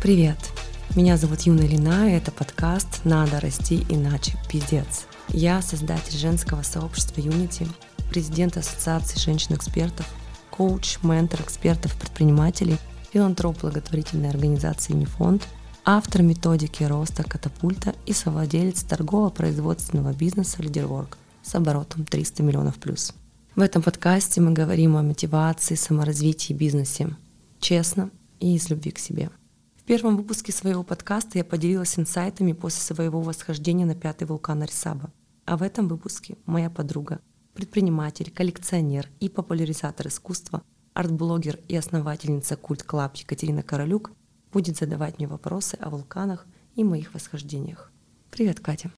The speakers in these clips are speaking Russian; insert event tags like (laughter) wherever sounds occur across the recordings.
Привет! Меня зовут Юна Лина, и это подкаст «Надо расти иначе, пиздец». Я создатель женского сообщества Unity, президент Ассоциации женщин-экспертов, коуч, ментор экспертов-предпринимателей, филантроп благотворительной организации «Нефонд», автор методики роста «Катапульта» и совладелец торгово-производственного бизнеса «Лидерворк» с оборотом 300 миллионов плюс. В этом подкасте мы говорим о мотивации, саморазвитии и бизнесе. Честно и из любви к себе. Первом выпуске своего подкаста я поделилась инсайтами после своего восхождения на пятый вулкан Орисаба. А в этом выпуске моя подруга, предприниматель, коллекционер и популяризатор искусства, арт-блогер и основательница Cult Club Екатерина Королюк будет задавать мне вопросы о вулканах и моих восхождениях. Привет, Катя.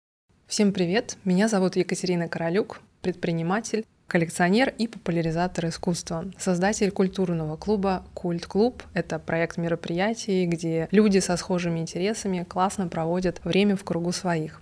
Всем привет! Меня зовут Екатерина Королюк, предприниматель, коллекционер и популяризатор искусства, создатель культурного клуба «Культ Клуб». Это проект мероприятий, где люди со схожими интересами классно проводят время в кругу своих.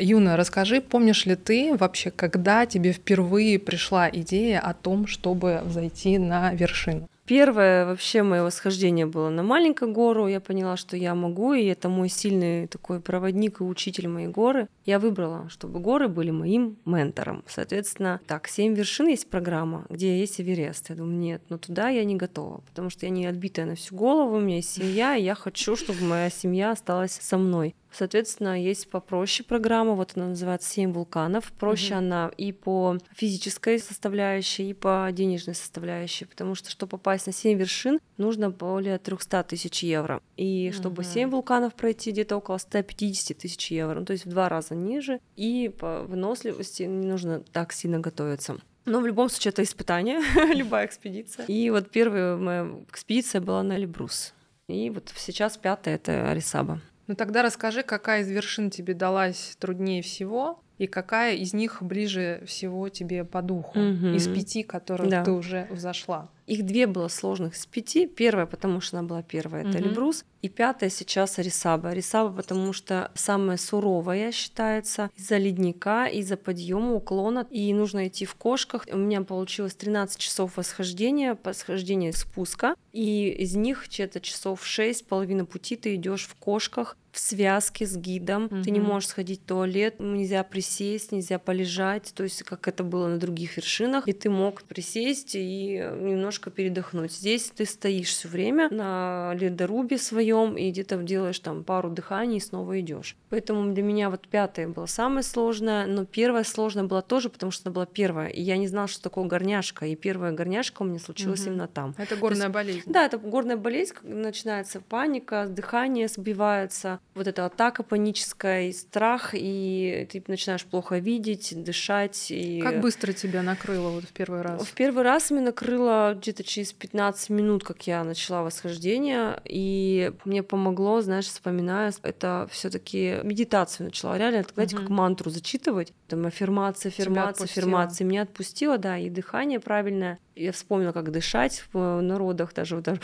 Юна, расскажи, помнишь ли ты вообще, когда тебе впервые пришла идея о том, чтобы зайти на вершину? Первое вообще мое восхождение было на маленькую гору. Я поняла, что я могу, и это мой сильный такой проводник и учитель моей горы. Я выбрала, чтобы горы были моим ментором. Соответственно, так, семь вершин есть программа, где есть Эверест. Я думаю, нет, но туда я не готова, потому что я не отбитая на всю голову, у меня есть семья, и я хочу, чтобы моя семья осталась со мной. Соответственно, есть попроще программа, вот она называется «Семь вулканов». Проще угу. она и по физической составляющей, и по денежной составляющей, потому что, чтобы попасть на семь вершин, нужно более 300 тысяч евро. И чтобы семь угу. вулканов пройти, где-то около 150 тысяч евро, ну, то есть в два раза ниже, и по выносливости не нужно так сильно готовиться. Но в любом случае это испытание, (laughs) любая экспедиция. И вот первая моя экспедиция была на Эльбрус. И вот сейчас пятая — это Арисаба. Ну тогда расскажи, какая из вершин тебе далась труднее всего, и какая из них ближе всего тебе по духу угу. из пяти, которые да. ты уже взошла? Их две было сложных из пяти. Первая, потому что она была первая, это угу. Эльбрус. И пятая сейчас Арисаба. Арисаба, потому что самая суровая считается из-за ледника, из-за подъема, уклона. И нужно идти в кошках. У меня получилось 13 часов восхождения, восхождения спуска. И из них где-то часов 6, половина пути ты идешь в кошках в связке с гидом. Угу. Ты не можешь сходить в туалет, нельзя присесть, нельзя полежать. То есть как это было на других вершинах. И ты мог присесть и немножко передохнуть. Здесь ты стоишь все время на ледорубе своем и где-то делаешь там пару дыханий и снова идешь. Поэтому для меня вот пятое было самое сложное, но первое сложное было тоже, потому что это была первая, и я не знала, что такое горняшка, и первая горняшка у меня случилась угу. именно там. Это горная есть, болезнь. Да, это горная болезнь, начинается паника, дыхание сбивается, вот эта атака паническая, и страх, и ты начинаешь плохо видеть, дышать. И... Как быстро тебя накрыло вот в первый раз? В первый раз меня накрыло где-то через 15 минут, как я начала восхождение, и мне помогло, знаешь, вспоминая, это все таки медитацию начала, реально, знаете, угу. как мантру зачитывать, там аффирмация, аффирмация, аффирмация, меня отпустило, да, и дыхание правильное, я вспомнила, как дышать в народах, даже, даже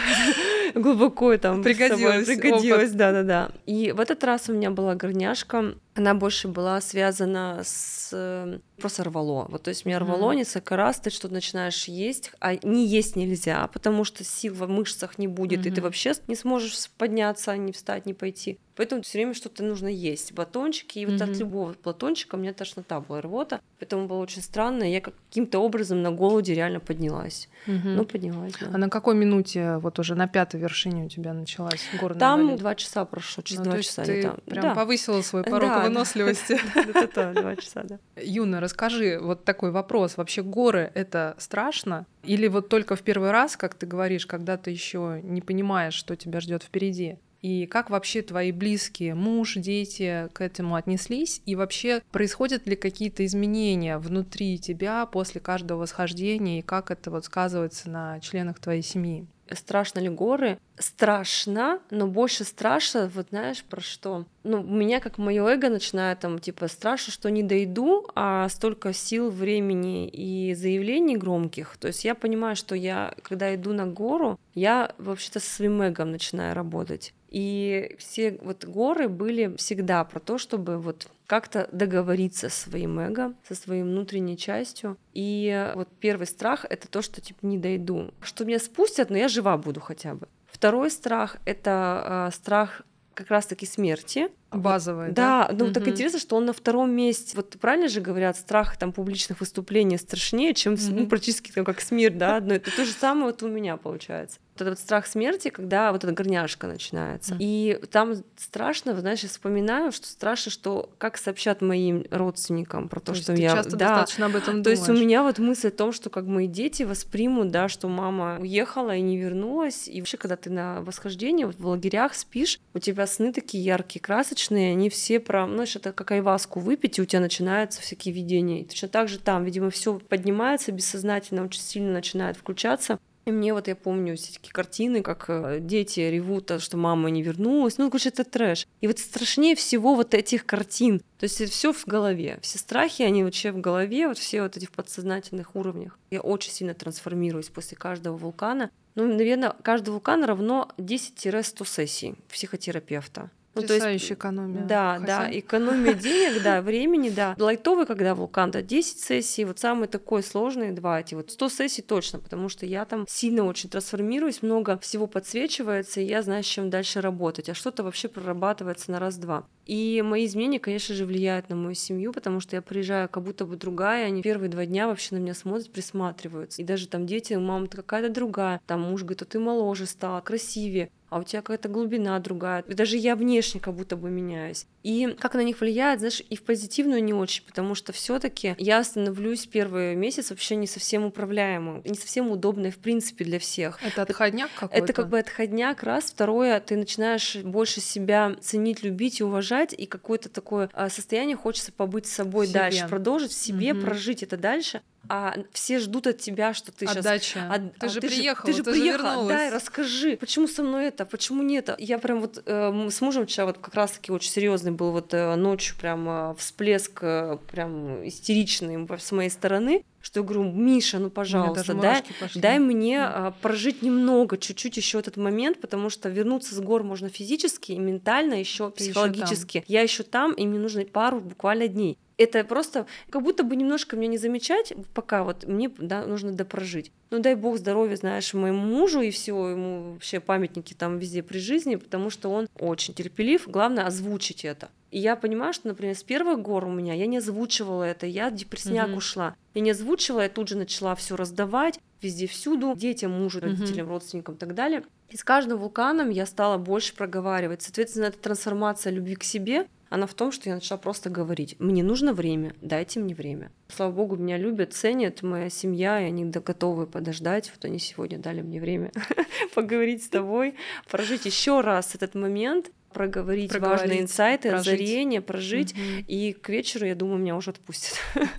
(laughs) глубоко там пригодилось, пригодилось, да, да, да. И в этот раз у меня была горняшка, она больше была связана с э, просто рвало. Вот, то есть меня рвало mm-hmm. несколько раз, ты что-то начинаешь есть, а не есть нельзя, потому что сил в мышцах не будет, mm-hmm. и ты вообще не сможешь подняться, не встать, не пойти. Поэтому все время что-то нужно есть. Батончики, и вот mm-hmm. от любого батончика у меня тошнота была, рвота. Поэтому было очень странно. Я каким-то образом на голоде реально поднялась. Mm-hmm. Ну, поднялась, да. А на какой минуте, вот уже на пятой вершине у тебя началась горная Там болезнь? два часа прошло, через ну, два часа. Ты там. прям да. повысила свой порог да, выносливости. (laughs) Да, два часа, да. Юна, расскажи, вот такой вопрос. Вообще горы — это страшно? Или вот только в первый раз, как ты говоришь, когда ты еще не понимаешь, что тебя ждет впереди? И как вообще твои близкие, муж, дети к этому отнеслись? И вообще происходят ли какие-то изменения внутри тебя после каждого восхождения? И как это вот сказывается на членах твоей семьи? страшно ли горы? Страшно, но больше страшно, вот знаешь, про что? Ну, у меня как мое эго начинает там, типа, страшно, что не дойду, а столько сил, времени и заявлений громких. То есть я понимаю, что я, когда иду на гору, я вообще-то со своим эгом начинаю работать. И все вот горы были всегда про то, чтобы вот как-то договориться со своим эго, со своей внутренней частью. И вот первый страх — это то, что типа не дойду. Что меня спустят, но я жива буду хотя бы. Второй страх — это э, страх как раз-таки смерти. Базовая, да? Да, ну угу. так интересно, что он на втором месте. Вот правильно же говорят, страх там публичных выступлений страшнее, чем угу. ну, практически там, как смерть, да, одно. Это то же самое вот у меня получается. Вот этот страх смерти, когда вот эта горняшка начинается. Mm. И там страшно, знаешь, я вспоминаю, что страшно, что как сообщат моим родственникам про то, то что ты я... часто да, достаточно об этом То думаешь. есть у меня вот мысль о том, что как мои дети воспримут, да, что мама уехала и не вернулась. И вообще, когда ты на восхождении, вот в лагерях спишь, у тебя сны такие яркие, красочные, они все про... Ну, это как айваску выпить, и у тебя начинаются всякие видения. И точно так же там, видимо, все поднимается бессознательно, очень сильно начинает включаться. И мне вот я помню все такие картины, как э, дети ревут, что мама не вернулась. Ну, короче, это трэш. И вот страшнее всего вот этих картин. То есть все в голове. Все страхи, они вообще в голове, вот все вот эти в подсознательных уровнях. Я очень сильно трансформируюсь после каждого вулкана. Ну, наверное, каждый вулкан равно 10-100 сессий психотерапевта. Ну, то есть, экономия. Да, хозяин. да, экономия денег, да, (laughs) времени, да. Лайтовый, когда вулкан, да, 10 сессий, вот самый такой сложный, два эти, вот 100 сессий точно, потому что я там сильно очень трансформируюсь, много всего подсвечивается, и я знаю, с чем дальше работать, а что-то вообще прорабатывается на раз-два. И мои изменения, конечно же, влияют на мою семью, потому что я приезжаю как будто бы другая, они первые два дня вообще на меня смотрят, присматриваются. И даже там дети, мама, ты какая-то другая, там муж говорит, а ты моложе стала, красивее а у тебя какая-то глубина другая. Даже я внешне как будто бы меняюсь. И как на них влияет, знаешь, и в позитивную не очень, потому что все таки я становлюсь первый месяц вообще не совсем управляемым, не совсем удобной в принципе для всех. Это отходняк какой-то? Это как бы отходняк, раз. Второе, ты начинаешь больше себя ценить, любить и уважать, и какое-то такое а, состояние хочется побыть с собой дальше, продолжить в себе, угу. прожить это дальше а все ждут от тебя, что ты Отдача. сейчас... От... Ты а, же ты приехала, ты же ты приехала, да, расскажи, почему со мной это, почему нет. Я прям вот э, с мужем вчера вот как раз-таки очень серьезный был вот э, ночью прям э, всплеск э, прям истеричный с моей стороны, что я говорю, Миша, ну пожалуйста, дай, дай мне а, прожить немного, чуть-чуть еще этот момент, потому что вернуться с гор можно физически и ментально, еще психологически. Еще я еще там, и мне нужно пару буквально дней это просто как будто бы немножко меня не замечать, пока вот мне да, нужно допрожить. Ну дай бог здоровья, знаешь, моему мужу и все, ему вообще памятники там везде при жизни, потому что он очень терпелив, главное озвучить это. И я понимаю, что, например, с первых гор у меня я не озвучивала это, я депрессняк mm-hmm. ушла. Я не озвучивала, я тут же начала все раздавать везде всюду, детям, мужу, родителям, mm-hmm. родственникам и так далее. И с каждым вулканом я стала больше проговаривать. Соответственно, это трансформация любви к себе, она в том, что я начала просто говорить, мне нужно время, дайте мне время. Слава богу, меня любят, ценят, моя семья, и они готовы подождать. Вот они сегодня дали мне время (laughs) поговорить с тобой, прожить еще раз этот момент, проговорить, проговорить важные инсайты, прожить. озарения, прожить, угу. и к вечеру, я думаю, меня уже отпустят. (laughs)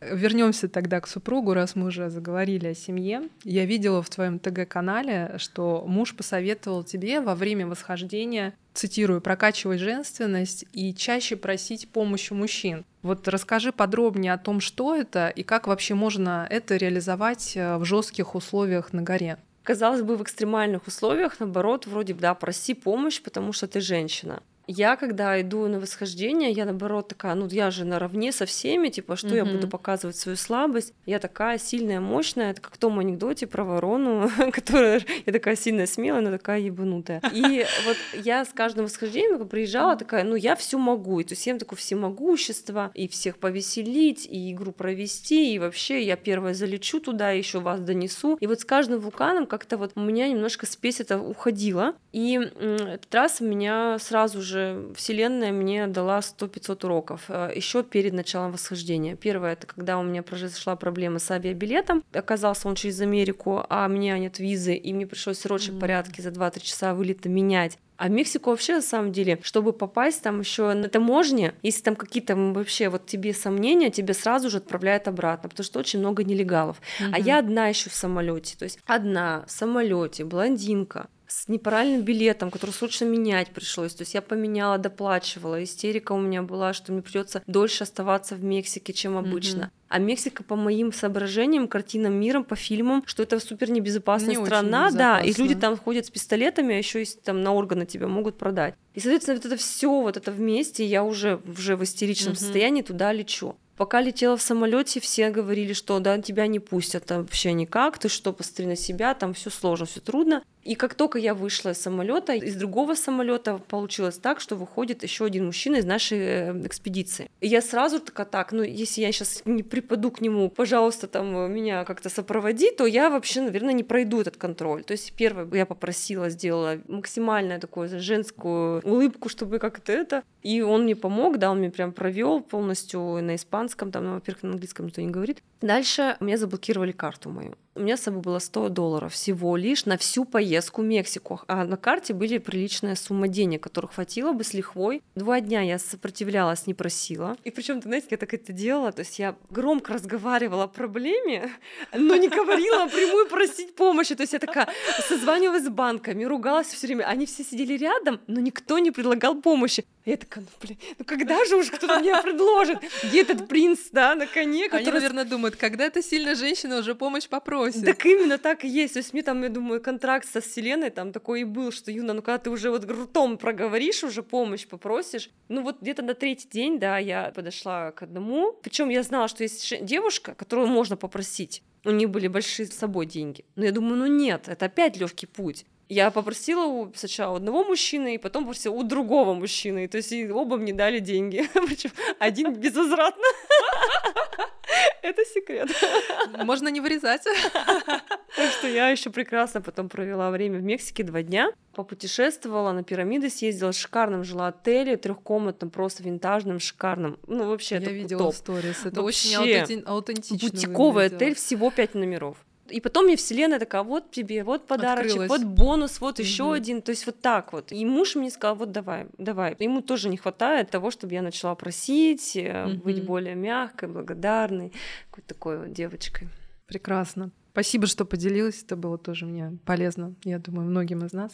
Вернемся тогда к супругу, раз мы уже заговорили о семье. Я видела в твоем ТГ-канале, что муж посоветовал тебе во время восхождения, цитирую, прокачивать женственность и чаще просить помощи мужчин. Вот расскажи подробнее о том, что это и как вообще можно это реализовать э, в жестких условиях на горе. Казалось бы, в экстремальных условиях, наоборот, вроде бы, да, проси помощь, потому что ты женщина. Я, когда иду на восхождение, я наоборот такая, ну я же наравне со всеми, типа, что mm-hmm. я буду показывать свою слабость. Я такая сильная, мощная, это как в том анекдоте про ворону, (laughs) которая, я такая сильная, смелая, но такая ебанутая. И вот я с каждым восхождением приезжала такая, ну я все могу, и то есть я такое всемогущество, и всех повеселить, и игру провести, и вообще я первая залечу туда, еще вас донесу. И вот с каждым вулканом как-то вот у меня немножко спесь это уходила, и этот раз у меня сразу же же Вселенная мне дала 100-500 уроков э, еще перед началом восхождения. Первое, это когда у меня произошла проблема с авиабилетом. Оказался он через Америку, а у меня нет визы, и мне пришлось в срочном mm-hmm. порядке за 2-3 часа вылета менять. А в Мексику вообще, на самом деле, чтобы попасть там еще на таможне, если там какие-то вообще вот тебе сомнения, тебе сразу же отправляют обратно, потому что очень много нелегалов. Mm-hmm. А я одна еще в самолете, то есть одна в самолете, блондинка, с неправильным билетом, который срочно менять пришлось. То есть я поменяла, доплачивала. Истерика у меня была, что мне придется дольше оставаться в Мексике, чем обычно. Mm-hmm. А Мексика, по моим соображениям, картинам миром, по фильмам, что это супер небезопасная не страна, да, и люди там ходят с пистолетами, а еще есть там на органы тебя могут продать. И, соответственно, вот это все вот это вместе, я уже, уже в истеричном mm-hmm. состоянии туда лечу. Пока летела в самолете, все говорили, что да, тебя не пустят там вообще никак, ты что, посмотри на себя, там все сложно, все трудно. И как только я вышла из самолета, из другого самолета получилось так, что выходит еще один мужчина из нашей э, экспедиции. И я сразу такая, так, ну если я сейчас не припаду к нему, пожалуйста, там э, меня как-то сопроводи, то я вообще, наверное, не пройду этот контроль. То есть первое, я попросила, сделала максимальную такую женскую улыбку, чтобы как-то это. И он мне помог, да, он мне прям провел полностью на испанском, там, ну, во-первых, на английском никто не говорит. Дальше мне заблокировали карту мою у меня с собой было 100 долларов всего лишь на всю поездку в Мексику. А на карте были приличная сумма денег, которых хватило бы с лихвой. Два дня я сопротивлялась, не просила. И причем, ты знаете, я так это делала, то есть я громко разговаривала о проблеме, но не говорила прямую просить помощи. То есть я такая созванивалась с банками, ругалась все время. Они все сидели рядом, но никто не предлагал помощи. Я такая, ну блин, ну когда же уж кто-то мне предложит? Где этот принц, да, на коне? Который... Они, наверное, думают, когда эта сильная женщина уже помощь попросит. Так именно так и есть. То есть мне там, я думаю, контракт со вселенной там такой и был, что, Юна, ну когда ты уже вот ртом проговоришь, уже помощь попросишь. Ну вот где-то на третий день, да, я подошла к одному. Причем я знала, что есть девушка, которую можно попросить. У нее были большие с собой деньги. Но я думаю, ну нет, это опять легкий путь. Я попросила у сначала одного мужчины, и потом попросила у другого мужчины. То есть и оба мне дали деньги. (laughs) Причем один безвозвратно. (laughs) (laughs) Это секрет. Можно не вырезать. (laughs) Так что я еще прекрасно потом провела время в Мексике два дня. Попутешествовала, на пирамиды съездила, в шикарном жила отеле, трехкомнатном, просто винтажном, шикарном. Ну, вообще, я это видела топ. сторис. Это Вообще, очень аутентично. Бутиковый отель, всего пять номеров. И потом мне вселенная такая, вот тебе, вот подарочек, Открылась. вот бонус, вот угу. еще один. То есть вот так вот. И муж мне сказал, вот давай, давай. Ему тоже не хватает того, чтобы я начала просить, угу. быть более мягкой, благодарной, какой-то такой вот девочкой. Прекрасно. Спасибо, что поделилась. Это было тоже мне полезно, я думаю, многим из нас.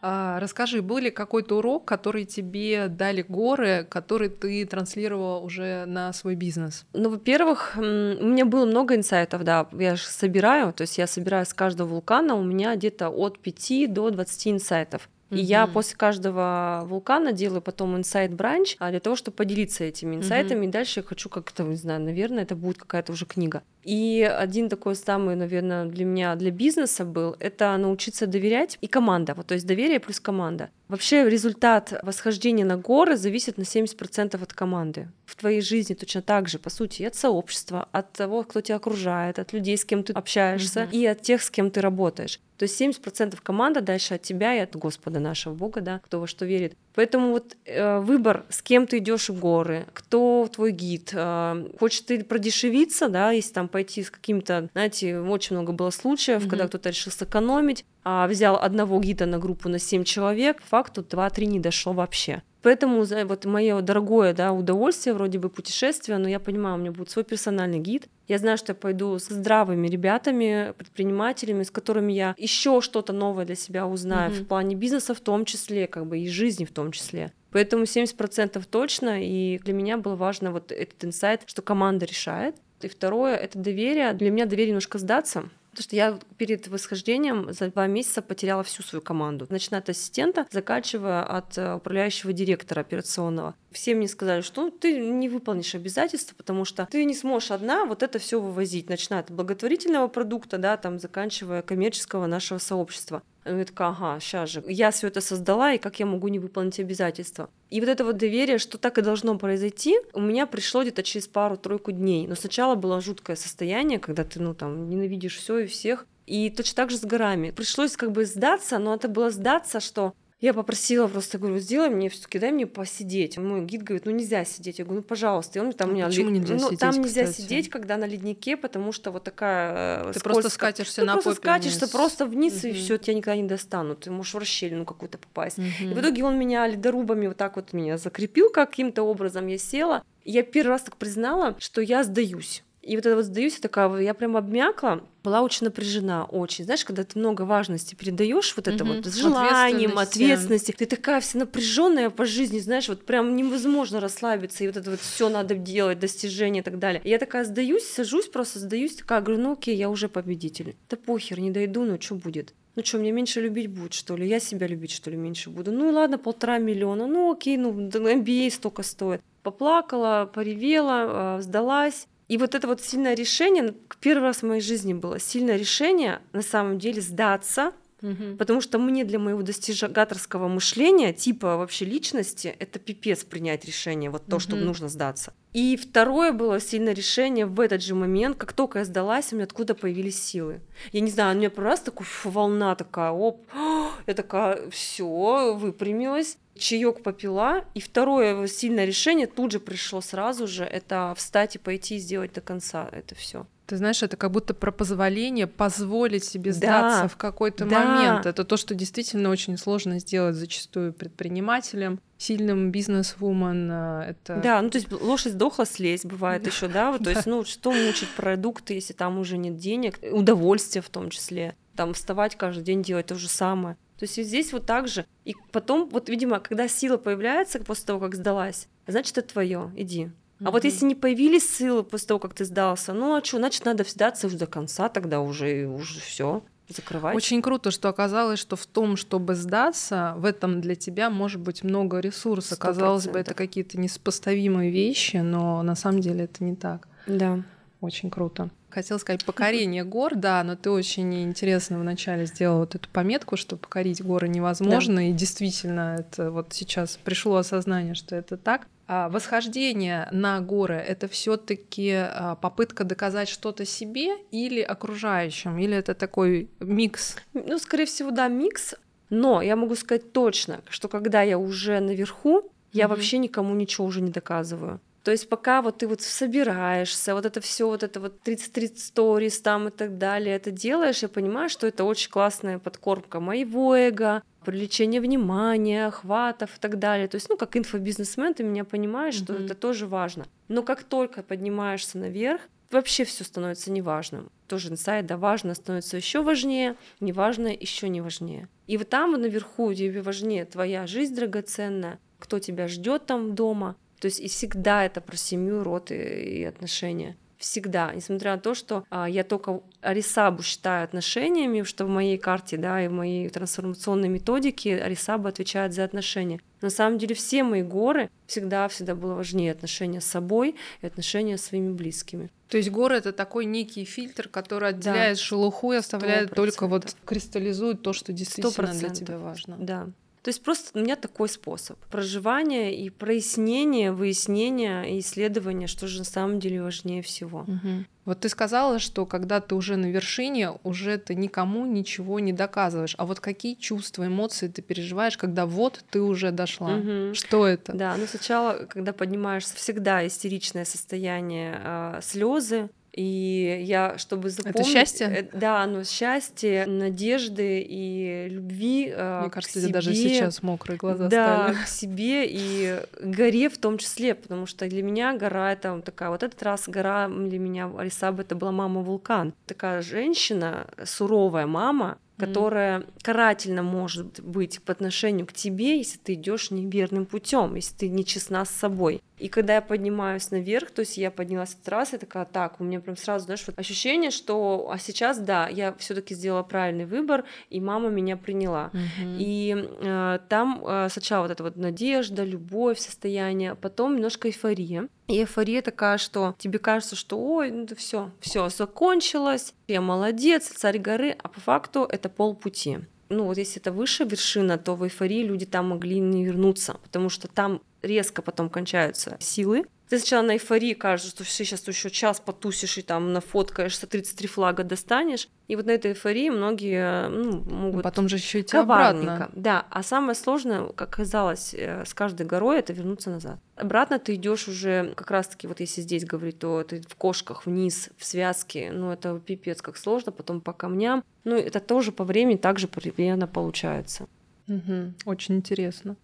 А, расскажи, был ли какой-то урок, который тебе дали горы, который ты транслировала уже на свой бизнес? Ну, во-первых, у меня было много инсайтов, да, я же собираю, то есть я собираю с каждого вулкана, у меня где-то от 5 до 20 инсайтов. И mm-hmm. я после каждого вулкана делаю потом инсайт бранч а для того, чтобы поделиться этими инсайтами. Mm-hmm. И дальше я хочу как-то, не знаю, наверное, это будет какая-то уже книга. И один такой самый, наверное, для меня, для бизнеса был, это научиться доверять и команда. Вот, то есть доверие плюс команда. Вообще результат восхождения на горы зависит на 70% от команды. В твоей жизни точно так же, по сути, от сообщества, от того, кто тебя окружает, от людей, с кем ты общаешься, mm-hmm. и от тех, с кем ты работаешь. То есть 70% команда дальше от тебя и от Господа нашего Бога, да, кто во что верит. Поэтому вот э, выбор, с кем ты идешь в горы, кто твой гид, э, хочешь ты продешевиться, да, если там пойти с каким-то, знаете, очень много было случаев, mm-hmm. когда кто-то решил сэкономить, а взял одного гида на группу на 7 человек, факту 2-3 не дошло вообще. Поэтому вот мое дорогое да, удовольствие, вроде бы путешествие, но я понимаю, у меня будет свой персональный гид. Я знаю, что я пойду с здравыми ребятами, предпринимателями, с которыми я еще что-то новое для себя узнаю mm-hmm. в плане бизнеса в том числе, как бы и жизни в том числе. Поэтому 70% точно, и для меня было важно вот этот инсайт, что команда решает. И второе — это доверие. Для меня доверие немножко сдаться, Потому что я перед восхождением за два месяца потеряла всю свою команду. Начиная от ассистента, заканчивая от э, управляющего директора операционного. Все мне сказали, что ну, ты не выполнишь обязательства, потому что ты не сможешь одна вот это все вывозить, начиная от благотворительного продукта, да, там, заканчивая коммерческого нашего сообщества. Я такая, ага, сейчас же. Я все это создала, и как я могу не выполнить обязательства? И вот это вот доверие, что так и должно произойти, у меня пришло где-то через пару-тройку дней. Но сначала было жуткое состояние, когда ты, ну, там, ненавидишь все и всех. И точно так же с горами. Пришлось как бы сдаться, но это было сдаться, что я попросила просто, говорю, сделай мне все-таки, дай мне посидеть. Мой гид говорит, ну нельзя сидеть. Я говорю, ну пожалуйста. И он там а меня почему нельзя ну, сидеть, там нельзя кстати? сидеть, когда на леднике, потому что вот такая э, Ты скользко... просто скатишься ну, на просто попе скатишься вниз. просто вниз, угу. и все, тебя никогда не достанут. Ты можешь в расщелину какую-то попасть. Угу. И в итоге он меня ледорубами вот так вот меня закрепил каким-то образом. Я села. Я первый раз так признала, что я сдаюсь. И вот это вот сдаюсь, такая, я прям обмякла, была очень напряжена, очень. Знаешь, когда ты много важности передаешь вот это вот с желанием, ответственности, ты такая вся напряженная по жизни, знаешь, вот прям невозможно расслабиться, и вот это вот все надо делать, достижения и так далее. И я такая сдаюсь, сажусь, просто сдаюсь, такая, говорю, ну окей, я уже победитель. Да похер, не дойду, ну что будет? ну что, мне меньше любить будет, что ли? Я себя любить, что ли, меньше буду? Ну ладно, полтора миллиона, ну окей, ну MBA столько стоит. Поплакала, поревела, а, сдалась. И вот это вот сильное решение, первый раз в моей жизни было сильное решение на самом деле сдаться, Угу. Потому что мне для моего достигаторского мышления, типа вообще личности, это пипец принять решение, вот то, угу. чтобы нужно сдаться. И второе было сильное решение в этот же момент, как только я сдалась, у меня откуда появились силы. Я не знаю, у меня просто такая волна такая, оп, (gasps) я такая, все, выпрямилась, чаек попила, и второе сильное решение тут же пришло сразу же, это встать и пойти и сделать до конца это все. Ты знаешь, это как будто про позволение позволить себе сдаться да, в какой-то да. момент. Это то, что действительно очень сложно сделать зачастую предпринимателям, сильным бизнес-вумен. Э, это... Да, ну то есть лошадь сдохла, слезть бывает еще, да, вот, то есть, ну что мучить продукты, если там уже нет денег, удовольствие в том числе, там вставать каждый день делать то же самое. То есть здесь вот так же. И потом, вот, видимо, когда сила появляется после того, как сдалась, значит, это твое, иди. А вот если не появились силы после того, как ты сдался, ну а что, значит, надо сдаться уже до конца, тогда уже, уже все закрывать. Очень круто, что оказалось, что в том, чтобы сдаться, в этом для тебя может быть много ресурса. 100%. Казалось бы, это какие-то несопоставимые вещи, но на самом деле это не так. Да. Очень круто. Хотела сказать покорение гор, да, но ты очень интересно вначале сделала вот эту пометку, что покорить горы невозможно, да. и действительно это вот сейчас пришло осознание, что это так. А восхождение на горы — это все таки а, попытка доказать что-то себе или окружающим? Или это такой микс? Ну, скорее всего, да, микс. Но я могу сказать точно, что когда я уже наверху, я mm-hmm. вообще никому ничего уже не доказываю. То есть пока вот ты вот собираешься, вот это все, вот это вот 30-30 сторис там и так далее, это делаешь, я понимаю, что это очень классная подкормка моего эго, привлечение внимания, охватов и так далее. То есть, ну, как инфобизнесмен, ты меня понимаешь, mm-hmm. что это тоже важно. Но как только поднимаешься наверх, вообще все становится неважным. Тоже инсайд, да, важно становится еще важнее, неважное еще не важнее. И вот там наверху тебе важнее твоя жизнь драгоценная, кто тебя ждет там дома. То есть и всегда это про семью, род и, и отношения всегда, несмотря на то, что а, я только Арисабу считаю отношениями, что в моей карте, да, и в моей трансформационной методике Арисаба отвечает за отношения. На самом деле все мои горы всегда-всегда было важнее отношения с собой и отношения с своими близкими. То есть горы это такой некий фильтр, который отделяет да. шелуху и оставляет 100%. только вот кристаллизует то, что действительно 100%. для тебя важно. Да. То есть просто у меня такой способ проживания и прояснения, выяснения и исследования, что же на самом деле важнее всего. Угу. Вот ты сказала, что когда ты уже на вершине, уже ты никому ничего не доказываешь. А вот какие чувства, эмоции ты переживаешь, когда вот ты уже дошла? Угу. Что это? Да, ну сначала, когда поднимаешься, всегда истеричное состояние, э, слезы, и я, чтобы запомнить... Это счастье? Э, да, но счастье, надежды и любви э, Мне кажется, себе, даже сейчас мокрые глаза да, стали. к себе и горе в том числе, потому что для меня гора — это такая... Вот этот раз гора для меня, Алисаба, это была мама-вулкан. Такая женщина, суровая мама, которая карательно может быть по отношению к тебе, если ты идешь неверным путем, если ты не честна с собой. И когда я поднимаюсь наверх, то есть я поднялась этот раз, я такая, так, у меня прям сразу, знаешь, вот ощущение, что, а сейчас, да, я все таки сделала правильный выбор, и мама меня приняла. Mm-hmm. И э, там э, сначала вот эта вот надежда, любовь, состояние, потом немножко эйфория. И эйфория такая, что тебе кажется, что ой, ну все, все закончилось, я молодец, царь горы, а по факту это полпути ну вот если это высшая вершина, то в эйфории люди там могли не вернуться, потому что там резко потом кончаются силы. Ты сначала на эйфории кажется, что все сейчас еще час потусишь и там нафоткаешься, 33 флага достанешь. И вот на этой эйфории многие ну, могут... Ну, потом же еще идти обратно. Да, а самое сложное, как казалось, э, с каждой горой это вернуться назад. Обратно ты идешь уже, как раз-таки, вот если здесь говорить, то ты в кошках вниз, в связке, ну это пипец как сложно, потом по камням. Ну это тоже по времени также примерно получается. Угу, очень интересно.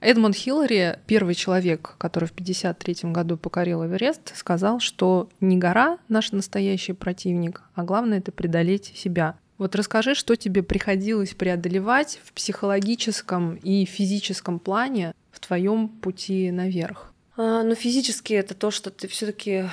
Эдмонд Хиллари, первый человек, который в 1953 году покорил Эверест, сказал, что не гора наш настоящий противник, а главное это преодолеть себя. Вот расскажи, что тебе приходилось преодолевать в психологическом и физическом плане в твоем пути наверх. А, ну, физически это то, что ты все-таки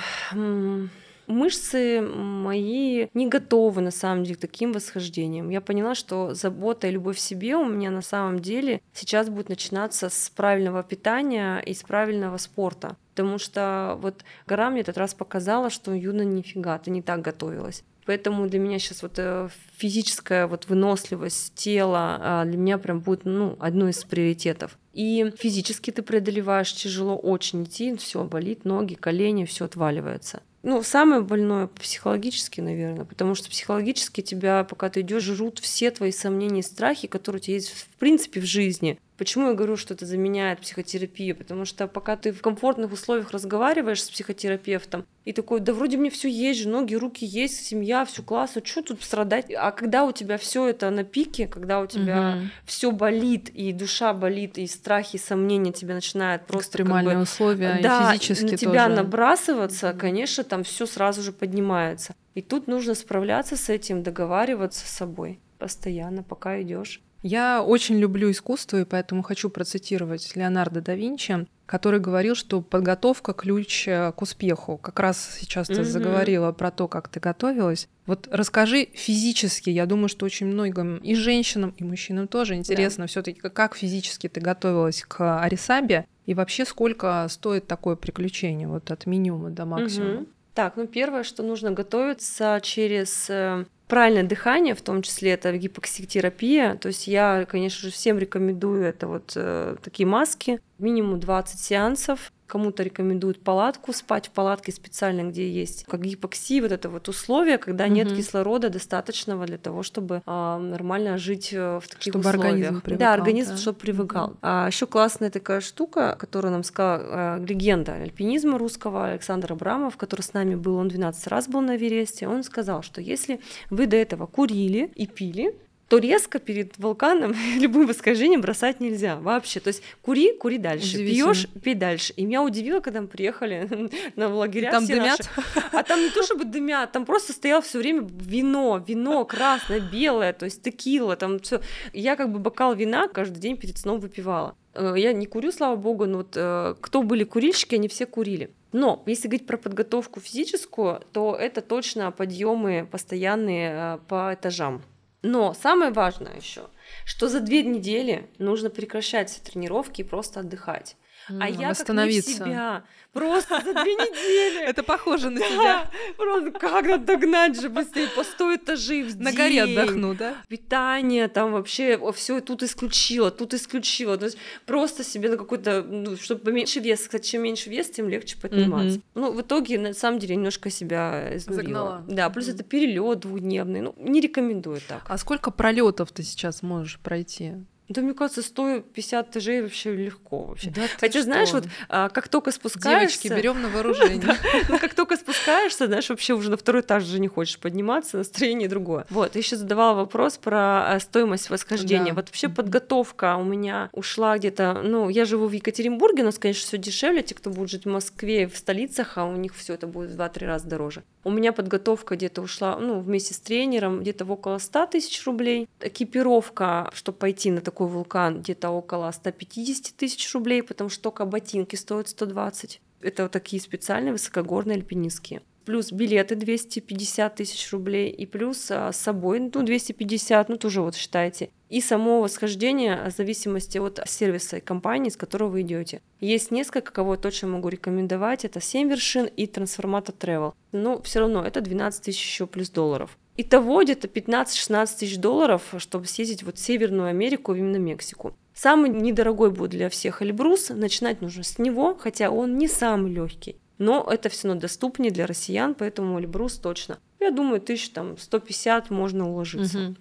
мышцы мои не готовы на самом деле к таким восхождениям. Я поняла, что забота и любовь к себе у меня на самом деле сейчас будет начинаться с правильного питания и с правильного спорта. Потому что вот гора мне этот раз показала, что Юна нифига, ты не так готовилась. Поэтому для меня сейчас вот э, физическая вот выносливость тела а, для меня прям будет ну, одной из приоритетов. И физически ты преодолеваешь тяжело очень идти, все болит, ноги, колени, все отваливается. Ну, самое больное психологически, наверное, потому что психологически тебя, пока ты идешь, жрут все твои сомнения и страхи, которые у тебя есть в принципе в жизни. Почему я говорю, что это заменяет психотерапию? Потому что пока ты в комфортных условиях разговариваешь с психотерапевтом, и такой, да вроде мне все есть же, ноги, руки есть, семья, все классно, что тут страдать? А когда у тебя все это на пике, когда у тебя угу. все болит, и душа болит, и страхи, и сомнения тебя начинают просто экстремальные как бы, условия, да, и физически на тебя тоже. набрасываться, конечно, там все сразу же поднимается. И тут нужно справляться с этим, договариваться с собой постоянно, пока идешь. Я очень люблю искусство, и поэтому хочу процитировать Леонардо да Винчи, который говорил, что подготовка ключ э, к успеху. Как раз сейчас ты mm-hmm. заговорила про то, как ты готовилась. Вот расскажи физически, я думаю, что очень многим и женщинам, и мужчинам тоже интересно да. все-таки, как физически ты готовилась к Арисабе, и вообще сколько стоит такое приключение, вот от минимума до максимума. Mm-hmm. Так, ну первое, что нужно готовиться через э, правильное дыхание, в том числе это гипокситерапия. То есть я, конечно же, всем рекомендую это вот э, такие маски, минимум 20 сеансов. Кому-то рекомендуют палатку, спать в палатке специально, где есть как гипоксия, вот это вот условие, когда нет кислорода достаточного для того, чтобы а, нормально жить э, в таких чтобы условиях. Организм привыкал, да, организм, да? чтобы привыкал. Mm-hmm. А еще классная такая штука, которую нам сказала а, легенда альпинизма русского Александр Абрамов, который с нами был, он 12 раз был на Вересте, он сказал, что если вы до этого курили и пили, то резко перед вулканом (laughs) любым восхождением бросать нельзя вообще. То есть кури, кури дальше, пьешь, пей дальше. И меня удивило, когда мы приехали (laughs) на лагеря. Там дымят? Наши. А там не то (laughs) чтобы дымят, там просто стоял все время вино, вино красное, белое, то есть текила, там все. Я как бы бокал вина каждый день перед сном выпивала. Э, я не курю, слава богу, но вот э, кто были курильщики, они все курили. Но если говорить про подготовку физическую, то это точно подъемы постоянные э, по этажам. Но самое важное еще, что за две недели нужно прекращать все тренировки и просто отдыхать. А я как не себя Просто за две (laughs) недели. Это похоже на тебя. Просто как надо догнать же быстрее по 100 этажей в На горе отдохну, да? Питание там вообще все тут исключила, тут исключила. То есть просто себе на какой-то, ну, чтобы поменьше вес. Кстати, чем меньше вес, тем легче подниматься. Ну, в итоге, на самом деле, немножко себя изнурила. Да, плюс это перелет двухдневный. Ну, не рекомендую так. А сколько пролетов ты сейчас можешь пройти? Да, мне кажется, 150 этажей вообще легко вообще. Да Хотя, знаешь, вот а, как только спускаешься... Девочки, берем на вооружение. (laughs) Ну, как только спускаешься, знаешь, вообще уже на второй этаж же не хочешь подниматься, настроение другое. Вот, ты еще задавала вопрос про а, стоимость восхождения. Вот вообще подготовка у меня ушла где-то... Ну, я живу в Екатеринбурге, у нас, конечно, все дешевле. Те, кто будет жить в Москве, в столицах, а у них все это будет в 2-3 раза дороже. У меня подготовка где-то ушла, ну, вместе с тренером, где-то в около 100 тысяч рублей. Экипировка, чтобы пойти на такой вулкан где-то около 150 тысяч рублей, потому что только ботинки стоят 120. Это вот такие специальные высокогорные альпинистские. Плюс билеты 250 тысяч рублей, и плюс а, с собой, ну, 250, ну, тоже вот считайте. И само восхождение в зависимости от сервиса и компании, с которой вы идете. Есть несколько, кого я точно могу рекомендовать. Это 7 вершин и Трансформатор Travel. Но все равно это 12 тысяч еще плюс долларов. Итого где-то 15-16 тысяч долларов, чтобы съездить вот в Северную Америку, именно Мексику. Самый недорогой будет для всех Эльбрус, начинать нужно с него, хотя он не самый легкий. Но это все равно доступнее для россиян, поэтому Эльбрус точно. Я думаю, тысяч там 150 можно уложиться. Угу.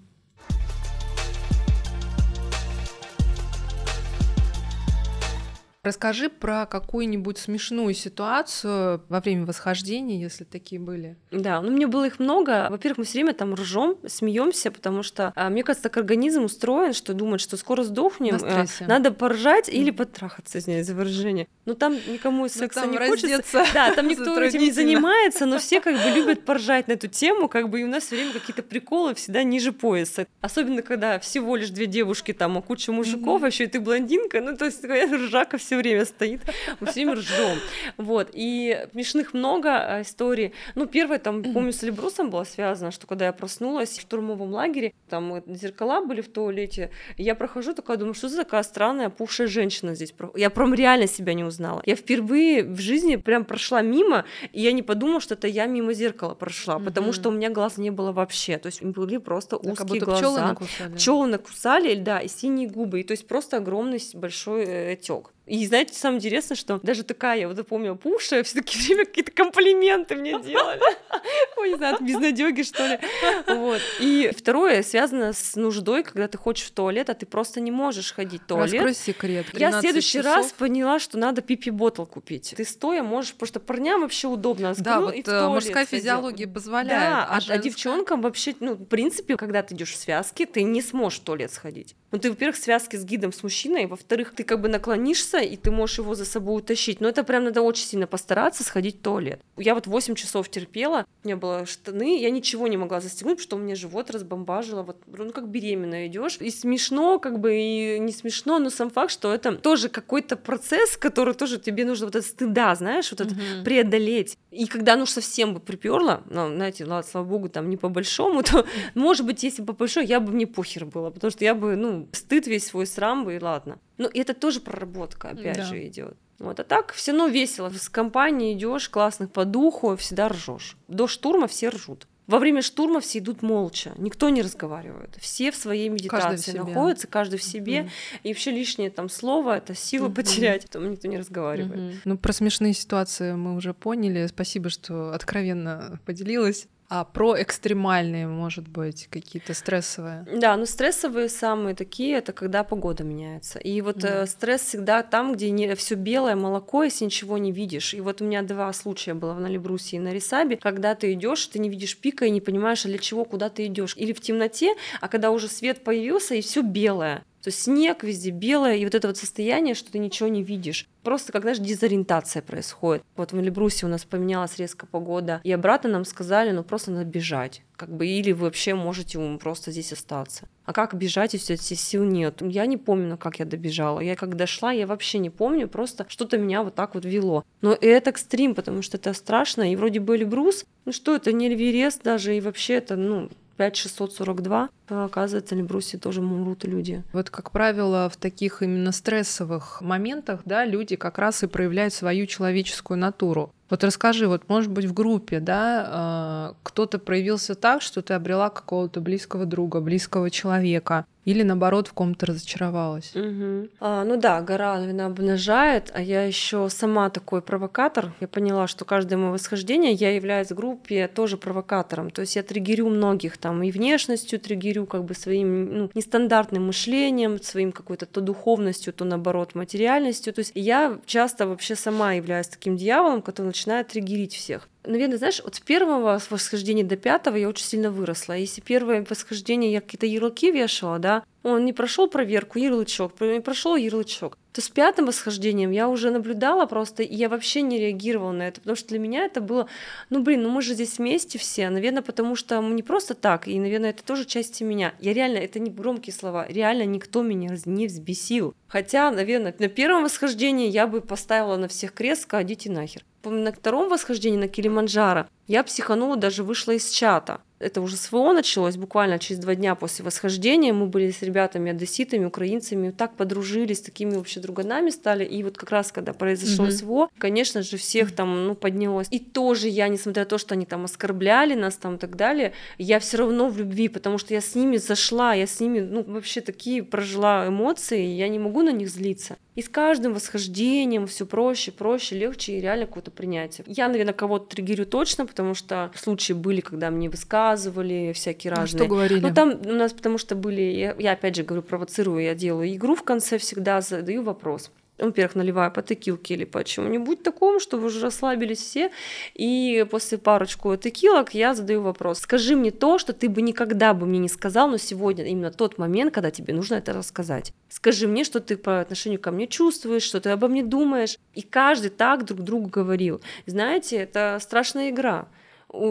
Расскажи про какую-нибудь смешную ситуацию во время восхождения, если такие были. Да, ну мне было их много. Во-первых, мы все время там ржем, смеемся, потому что а, мне кажется, так организм устроен, что думает, что скоро сдохнем, а, надо поржать или потрахаться, извиняюсь за выражение. Ну там никому ну, секса не хочется. Да, там никто этим не занимается, но все как бы любят поржать на эту тему, как бы и у нас все время какие-то приколы всегда ниже пояса. Особенно когда всего лишь две девушки там, а куча мужиков, а еще и ты блондинка, ну то есть такая ржака все все время стоит, мы все время ржем. Вот, и смешных много а, историй. Ну, первое, там, помню, с Эльбрусом было связано, что когда я проснулась в штурмовом лагере, там зеркала были в туалете, я прохожу, такая думаю, что за такая странная пухшая женщина здесь? Я прям реально себя не узнала. Я впервые в жизни прям прошла мимо, и я не подумала, что это я мимо зеркала прошла, потому что у меня глаз не было вообще, то есть были просто узкие как будто глаза. Пчелы накусали. Пчелы накусали, да, и синие губы, и то есть просто огромный большой э, отек. И знаете, самое интересное, что даже такая, я вот помню, пуша, все таки (laughs) время какие-то комплименты мне делали. (laughs) Ой, не знаю, от безнадёги, что ли. Вот. И второе связано с нуждой, когда ты хочешь в туалет, а ты просто не можешь ходить в туалет. Раскрой секрет. Я в следующий часов. раз поняла, что надо пипи-ботл купить. Ты стоя можешь, потому что парням вообще удобно. Да, вот э, мужская физиология позволяет. Да, а, а, а девчонкам вообще, ну, в принципе, когда ты идешь в связке, ты не сможешь в туалет сходить. Ну, ты, во-первых, связки с гидом, с мужчиной, во-вторых, ты как бы наклонишься, и ты можешь его за собой утащить. Но это прям надо очень сильно постараться сходить в туалет. Я вот 8 часов терпела, у меня было штаны, я ничего не могла застегнуть, потому что у меня живот разбомбажило. Вот, ну, как беременная идешь. И смешно, как бы, и не смешно, но сам факт, что это тоже какой-то процесс, который тоже тебе нужно вот этот стыда, знаешь, вот mm-hmm. преодолеть. И когда ну совсем бы приперла, ну, знаете, ладно, слава богу, там не по большому, (laughs) то, может быть, если бы по большому, я бы мне похер было, потому что я бы, ну, стыд весь свой срам бы, и ладно. Ну, и это тоже проработка, опять да. же, идет. Вот, а так все равно весело. С компанией идешь, классных по духу, всегда ржешь. До штурма все ржут. Во время штурма все идут молча, никто не разговаривает. Все в своей медитации каждый находятся, каждый в себе. Mm-hmm. И вообще лишнее там слово это сила mm-hmm. потерять, поэтому никто не разговаривает. Mm-hmm. Ну, про смешные ситуации мы уже поняли. Спасибо, что откровенно поделилась. А про экстремальные, может быть, какие-то стрессовые? Да, ну стрессовые самые такие, это когда погода меняется. И вот mm. э, стресс всегда там, где не все белое молоко, если ничего не видишь. И вот у меня два случая было в Налибрусе и на Рисабе, когда ты идешь, ты не видишь пика и не понимаешь, а для чего, куда ты идешь. Или в темноте, а когда уже свет появился и все белое. То есть снег везде белое, и вот это вот состояние, что ты ничего не видишь. Просто, как, знаешь, дезориентация происходит. Вот в Эльбрусе у нас поменялась резко погода, и обратно нам сказали, ну просто надо бежать. Как бы, или вы вообще можете просто здесь остаться. А как бежать, если все сил нет? Я не помню, как я добежала. Я как дошла, я вообще не помню, просто что-то меня вот так вот вело. Но это экстрим, потому что это страшно, и вроде бы Эльбрус, ну что это, не Эверест даже, и вообще это, ну, 5642, то, оказывается, Эльбрусе тоже умрут люди. Вот, как правило, в таких именно стрессовых моментах, да, люди как раз и проявляют свою человеческую натуру. Вот расскажи, вот может быть в группе, да, э, кто-то проявился так, что ты обрела какого-то близкого друга, близкого человека, или наоборот в ком-то разочаровалась. Угу. А, ну да, гора она обнажает, а я еще сама такой провокатор. Я поняла, что каждое мое восхождение я являюсь в группе тоже провокатором. То есть я триггерю многих там и внешностью триггерю, как бы своим ну, нестандартным мышлением, своим какой-то то духовностью, то наоборот материальностью. То есть я часто вообще сама являюсь таким дьяволом, который начинает триггерить всех наверное, знаешь, от первого восхождения до пятого я очень сильно выросла. Если первое восхождение я какие-то ярлыки вешала, да, он не прошел проверку, ярлычок, не прошел ярлычок, то с пятым восхождением я уже наблюдала просто, и я вообще не реагировала на это, потому что для меня это было, ну блин, ну мы же здесь вместе все, наверное, потому что мы не просто так, и, наверное, это тоже часть меня. Я реально, это не громкие слова, реально никто меня не взбесил. Хотя, наверное, на первом восхождении я бы поставила на всех крест, идите нахер. На втором восхождении на Килиманджаро я психанула, даже вышла из чата это уже СВО началось буквально через два дня после восхождения. Мы были с ребятами, одесситами, украинцами, так подружились, такими вообще друганами стали. И вот как раз, когда произошло mm-hmm. СВО, конечно же, всех там, ну, поднялось. И тоже я, несмотря на то, что они там оскорбляли нас там и так далее, я все равно в любви, потому что я с ними зашла, я с ними, ну, вообще такие прожила эмоции, я не могу на них злиться. И с каждым восхождением все проще, проще, легче и реально какое-то принятие. Я, наверное, кого-то триггерю точно, потому что случаи были, когда мне высказывали всякие а разные. Что говорили? Ну там у нас потому что были, я, я опять же говорю, провоцирую, я делаю игру в конце всегда, задаю вопрос. Во-первых, наливаю по текилке или по чему-нибудь такому, чтобы уже расслабились все. И после парочку текилок я задаю вопрос. Скажи мне то, что ты бы никогда бы мне не сказал, но сегодня именно тот момент, когда тебе нужно это рассказать. Скажи мне, что ты по отношению ко мне чувствуешь, что ты обо мне думаешь. И каждый так друг другу говорил. Знаете, это страшная игра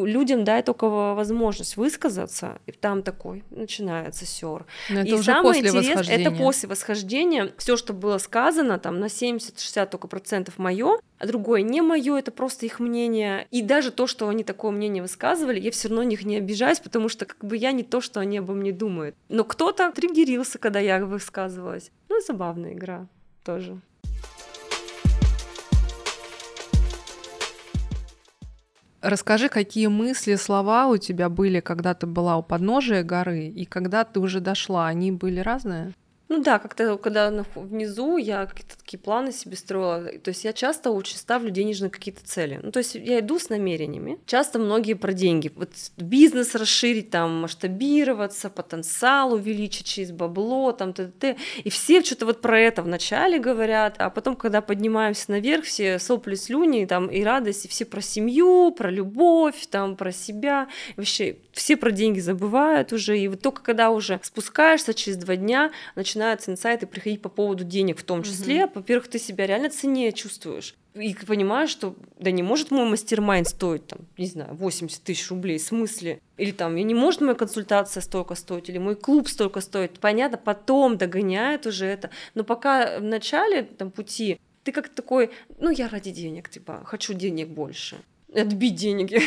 людям дай только возможность высказаться, и там такой начинается сер. и уже самое интересное, это после восхождения. Все, что было сказано, там на 70-60 только процентов мое, а другое не мое, это просто их мнение. И даже то, что они такое мнение высказывали, я все равно них не обижаюсь, потому что как бы я не то, что они обо мне думают. Но кто-то триггерился, когда я высказывалась. Ну, забавная игра тоже. Расскажи, какие мысли, слова у тебя были, когда ты была у подножия горы, и когда ты уже дошла, они были разные? Ну да, как-то когда внизу я какие-то такие планы себе строила. То есть я часто очень ставлю денежные какие-то цели. Ну то есть я иду с намерениями. Часто многие про деньги. Вот бизнес расширить, там масштабироваться, потенциал увеличить через бабло, там т.д. И все что-то вот про это вначале говорят, а потом, когда поднимаемся наверх, все сопли, слюни, там и радость, и все про семью, про любовь, там про себя. Вообще все про деньги забывают уже. И вот только когда уже спускаешься через два дня, начинаешь начинаются инсайты приходить по поводу денег в том числе. Mm-hmm. Во-первых, ты себя реально ценнее чувствуешь. И понимаешь, что да не может мой мастер-майнд стоить, там, не знаю, 80 тысяч рублей, в смысле? Или там, и не может моя консультация столько стоить, или мой клуб столько стоит. Понятно, потом догоняет уже это. Но пока в начале там, пути ты как такой, ну, я ради денег, типа, хочу денег больше. Отбить деньги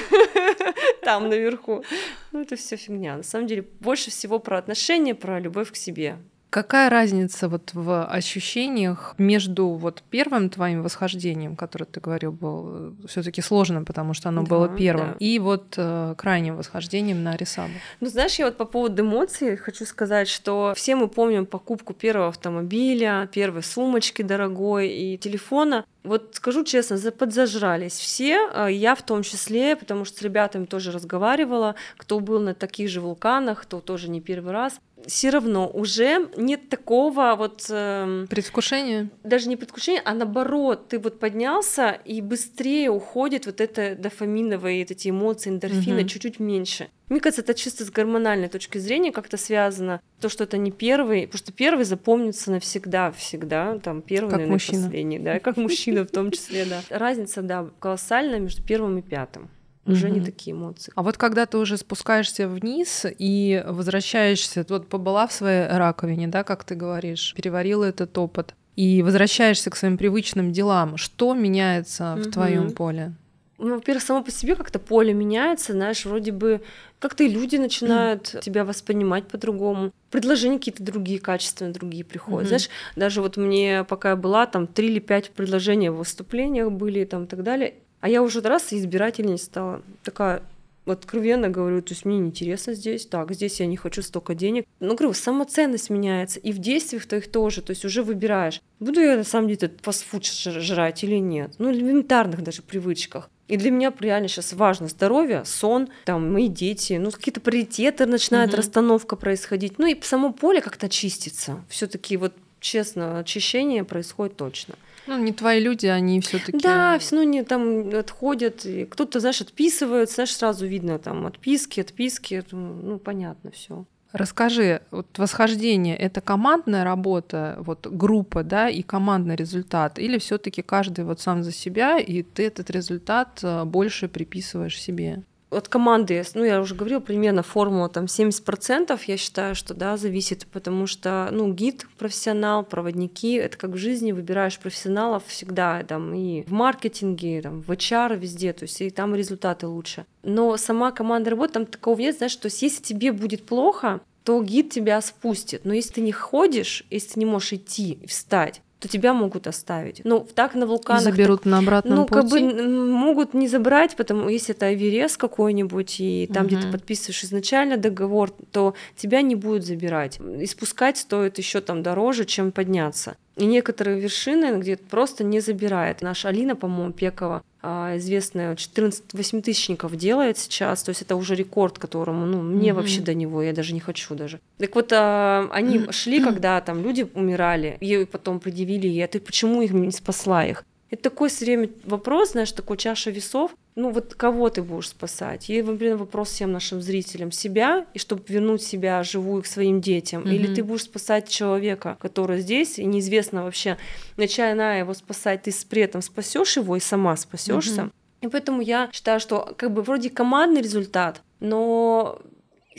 (laughs) там наверху. Ну, это все фигня. На самом деле, больше всего про отношения, про любовь к себе. Какая разница вот в ощущениях между вот первым твоим восхождением, которое ты говорил, был все таки сложным, потому что оно да, было первым, да. и вот э, крайним восхождением на Арисабу? Ну, знаешь, я вот по поводу эмоций хочу сказать, что все мы помним покупку первого автомобиля, первой сумочки дорогой и телефона. Вот скажу честно, подзажрались все, а я в том числе, потому что с ребятами тоже разговаривала, кто был на таких же вулканах, кто тоже не первый раз все равно уже нет такого вот... Э, предвкушения? Даже не предвкушения, а наоборот, ты вот поднялся, и быстрее уходит вот это дофаминовые эти эмоции, эндорфины, угу. чуть-чуть меньше. Мне кажется, это чисто с гормональной точки зрения как-то связано. То, что это не первый, потому что первый запомнится навсегда, всегда, там первый, как наверное, мужчина. последний, да, как мужчина в том числе, да. (laughs) Разница, да, колоссальная между первым и пятым уже угу. не такие эмоции. А вот когда ты уже спускаешься вниз и возвращаешься, вот побыла в своей раковине, да, как ты говоришь, переварила этот опыт, и возвращаешься к своим привычным делам, что меняется угу. в твоем поле? Ну, во-первых, само по себе как-то поле меняется, знаешь, вроде бы как-то и люди начинают mm. тебя воспринимать по-другому. Предложения какие-то другие, качественные другие приходят. Mm-hmm. Знаешь, даже вот мне, пока я была, там три или пять предложений в выступлениях были там и так далее. А я уже раз избирательней стала. Такая откровенно говорю, то есть мне неинтересно здесь, так, здесь я не хочу столько денег. Ну, говорю, самоценность меняется, и в действиях твоих тоже, то есть уже выбираешь, буду я на самом деле этот фастфуд жрать или нет. Ну, элементарных даже привычках. И для меня реально сейчас важно здоровье, сон, там, мои дети, ну, какие-то приоритеты, начинает угу. расстановка происходить. Ну, и само поле как-то чистится. все таки вот честно, очищение происходит точно. Ну, не твои люди, они все таки Да, все равно не там отходят. И кто-то, знаешь, отписывается, знаешь, сразу видно там отписки, отписки. Ну, понятно все. Расскажи, вот восхождение это командная работа, вот группа, да, и командный результат, или все-таки каждый вот сам за себя, и ты этот результат э, больше приписываешь себе? От команды, ну, я уже говорила, примерно формула там 70%, я считаю, что, да, зависит, потому что, ну, гид, профессионал, проводники, это как в жизни, выбираешь профессионалов всегда, там, и в маркетинге, там, в HR, везде, то есть и там результаты лучше. Но сама команда работы, там такого нет, знаешь, то есть если тебе будет плохо, то гид тебя спустит. Но если ты не ходишь, если ты не можешь идти и встать, то тебя могут оставить. Ну, так на вулканах... И заберут так, на обратном ну, пути? как бы могут не забрать, потому если это Эверест какой-нибудь, и там, угу. где ты подписываешь изначально договор, то тебя не будут забирать. И спускать стоит еще там дороже, чем подняться. И некоторые вершины где-то просто не забирает. Наша Алина, по-моему, Пекова, а, известная, 14 восьмитысячников делает сейчас, то есть это уже рекорд, которому, ну, мне mm-hmm. вообще до него, я даже не хочу даже. Так вот, а, они (clears throat) шли, когда там люди умирали, ей потом предъявили ей, а ты почему их не спасла их? Это такой все время вопрос, знаешь, такой чаша весов. Ну вот кого ты будешь спасать? И, например, вопрос всем нашим зрителям. Себя, и чтобы вернуть себя живую к своим детям. Mm-hmm. Или ты будешь спасать человека, который здесь, и неизвестно вообще, начиная его спасать, ты при этом спасешь его и сама спасешься. Mm-hmm. И поэтому я считаю, что как бы вроде командный результат, но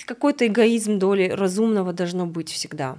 какой-то эгоизм доли разумного должно быть всегда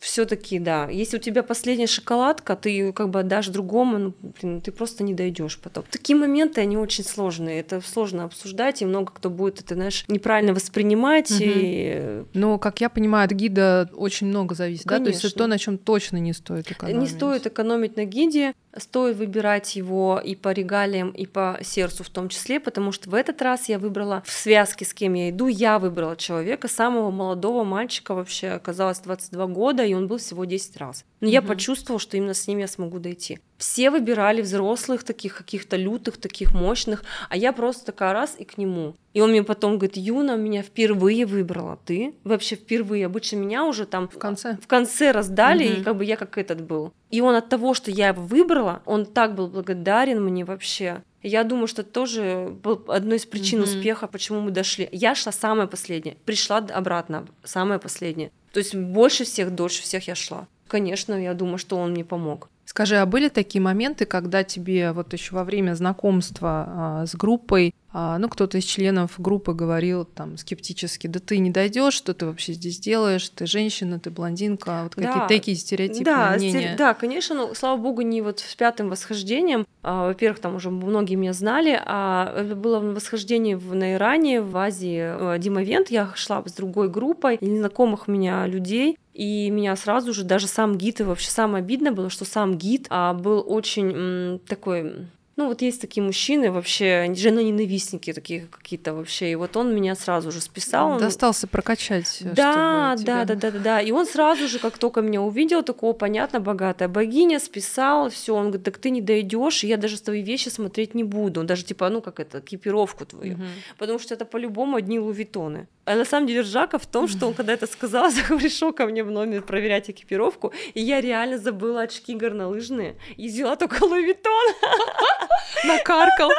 все-таки, да. Если у тебя последняя шоколадка, ты ее как бы отдашь другому, ну, блин, ты просто не дойдешь потом. Такие моменты, они очень сложные. Это сложно обсуждать, и много кто будет это, знаешь, неправильно воспринимать. Угу. И... Но, как я понимаю, от гида очень много зависит, Конечно. да? То есть это то, на чем точно не стоит экономить. Не стоит экономить на гиде. Стоит выбирать его и по регалиям, и по сердцу в том числе, потому что в этот раз я выбрала в связке, с кем я иду, я выбрала человека, самого молодого мальчика, вообще оказалось 22 года, и он был всего 10 раз. Но угу. я почувствовала, что именно с ним я смогу дойти. Все выбирали взрослых, таких каких-то лютых, таких мощных, а я просто такая раз и к нему. И он мне потом говорит, Юна, меня впервые выбрала, ты вообще впервые. Обычно меня уже там в конце, в конце раздали, угу. и как бы я как этот был. И он от того, что я его выбрала, он так был благодарен мне вообще. Я думаю, что это тоже был одной из причин mm успеха, почему мы дошли. Я шла самая последняя, пришла обратно, самая последняя. То есть больше всех, дольше всех я шла. Конечно, я думаю, что он мне помог. Скажи, а были такие моменты, когда тебе вот еще во время знакомства а, с группой, ну, кто-то из членов группы говорил там скептически, да ты не дойдешь, что ты вообще здесь делаешь, ты женщина, ты блондинка, вот какие-то такие стереотипы да, мнения. Стер... Да, конечно, ну, слава богу, не вот с пятым восхождением. А, во-первых, там уже многие меня знали, а это было восхождение в, на Иране, в Азии, Димовент, я шла с другой группой, незнакомых меня людей, и меня сразу же, даже сам гид, и вообще самое обидное было, что сам гид а, был очень м, такой ну, вот есть такие мужчины вообще, женоненавистники такие какие-то вообще. И вот он меня сразу же списал. Достался прокачать. Да, да, да, да, да, да. И он сразу же, как только меня увидел, такого, понятно, богатая богиня, списал, все. Он говорит, так ты не дойдешь, я даже твои вещи смотреть не буду. Даже типа, ну, как это, экипировку твою. Угу. Потому что это по-любому одни лувитоны. А на самом деле Жака в том, что он, когда это сказал, (laughs) пришел ко мне в номер проверять экипировку, и я реально забыла очки горнолыжные и взяла только лувитон. (laughs) Накаркал.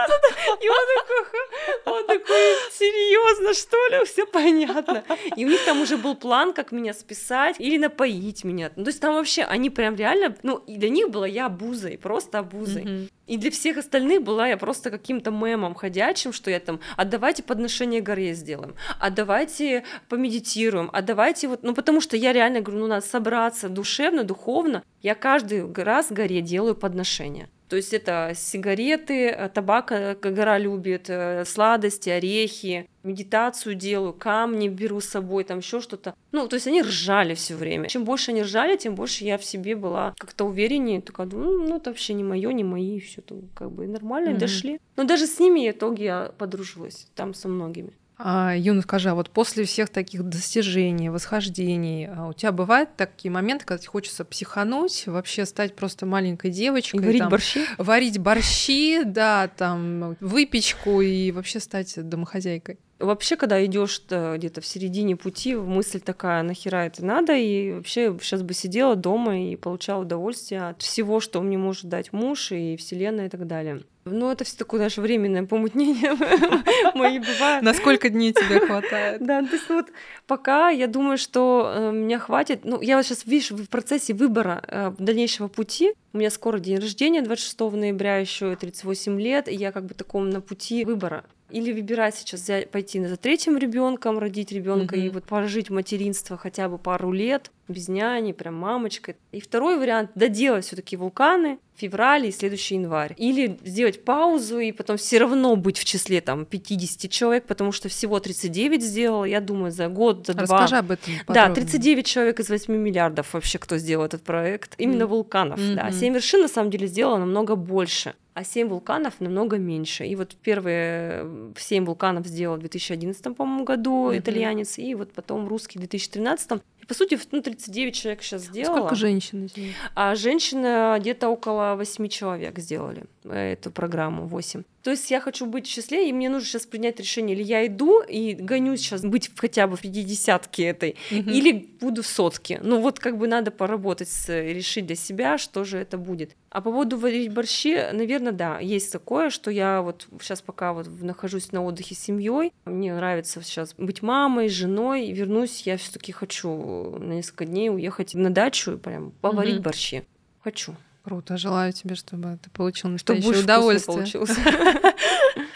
И он такой, он такой, серьезно, что ли, все понятно. И у них там уже был план, как меня списать или напоить меня. Ну, то есть там вообще, они прям реально, ну, и для них была я обузой, просто обузой. И для всех остальных была я просто каким-то мемом ходячим, что я там, а давайте подношение горе сделаем, а давайте помедитируем, а давайте вот, ну потому что я реально говорю, ну надо собраться душевно, духовно. Я каждый раз горе делаю подношение. То есть это сигареты, э, табак, э, гора любит, э, сладости, орехи, медитацию делаю, камни беру с собой, там еще что-то. Ну, то есть они ржали все время. Чем больше они ржали, тем больше я в себе была как-то увереннее. Такая, ну, ну это вообще не мое, не мои, все там как бы нормально, mm-hmm. дошли. Но даже с ними в итоге я подружилась, там со многими. А, Юна, скажи, а вот после всех таких достижений, восхождений, а у тебя бывают такие моменты, когда тебе хочется психануть, вообще стать просто маленькой девочкой? И варить там, борщи? Варить борщи, да, там, выпечку и вообще стать домохозяйкой? Вообще, когда идешь где-то в середине пути, мысль такая, нахера это надо, и вообще сейчас бы сидела дома и получала удовольствие от всего, что мне может дать муж и вселенная и так далее. Ну, это все такое наше временное помутнение (laughs) мои бывают. На сколько дней тебе хватает? Да, то есть вот пока я думаю, что э, меня хватит. Ну, я вот сейчас, видишь, в процессе выбора э, дальнейшего пути. У меня скоро день рождения, 26 ноября, еще 38 лет, и я как бы таком на пути выбора или выбирать сейчас взять, пойти за третьим ребенком, родить ребенка mm-hmm. и вот прожить материнство хотя бы пару лет без няни, прям мамочкой. И второй вариант доделать все-таки вулканы в феврале и следующий январь. Или сделать паузу и потом все равно быть в числе там 50 человек, потому что всего 39 сделала, я думаю, за год, за два. Расскажи об этом подробнее. Да, 39 человек из 8 миллиардов вообще, кто сделал этот проект. Именно mm. вулканов, mm-hmm. да. 7 вершин на самом деле сделала намного больше а 7 вулканов намного меньше. И вот первые 7 вулканов сделал в 2011, по-моему, году mm-hmm. итальянец, и вот потом русский в 2013. И, по сути, ну, 39 человек сейчас сделала. Сколько женщин? А женщины где-то около 8 человек сделали э, эту программу, 8. То есть я хочу быть счастливее, и мне нужно сейчас принять решение, или я иду и гонюсь сейчас быть хотя бы в пятидесятке этой, угу. или буду в сотке. Ну вот как бы надо поработать, с, решить для себя, что же это будет. А по поводу варить борщи, наверное, да, есть такое, что я вот сейчас пока вот нахожусь на отдыхе с семьей, мне нравится сейчас быть мамой, женой, вернусь, я все таки хочу на несколько дней уехать на дачу и прям поварить угу. борщи. Хочу. Круто. Желаю тебе, чтобы ты получил настоящее чтобы удовольствие. получился. (laughs) (laughs)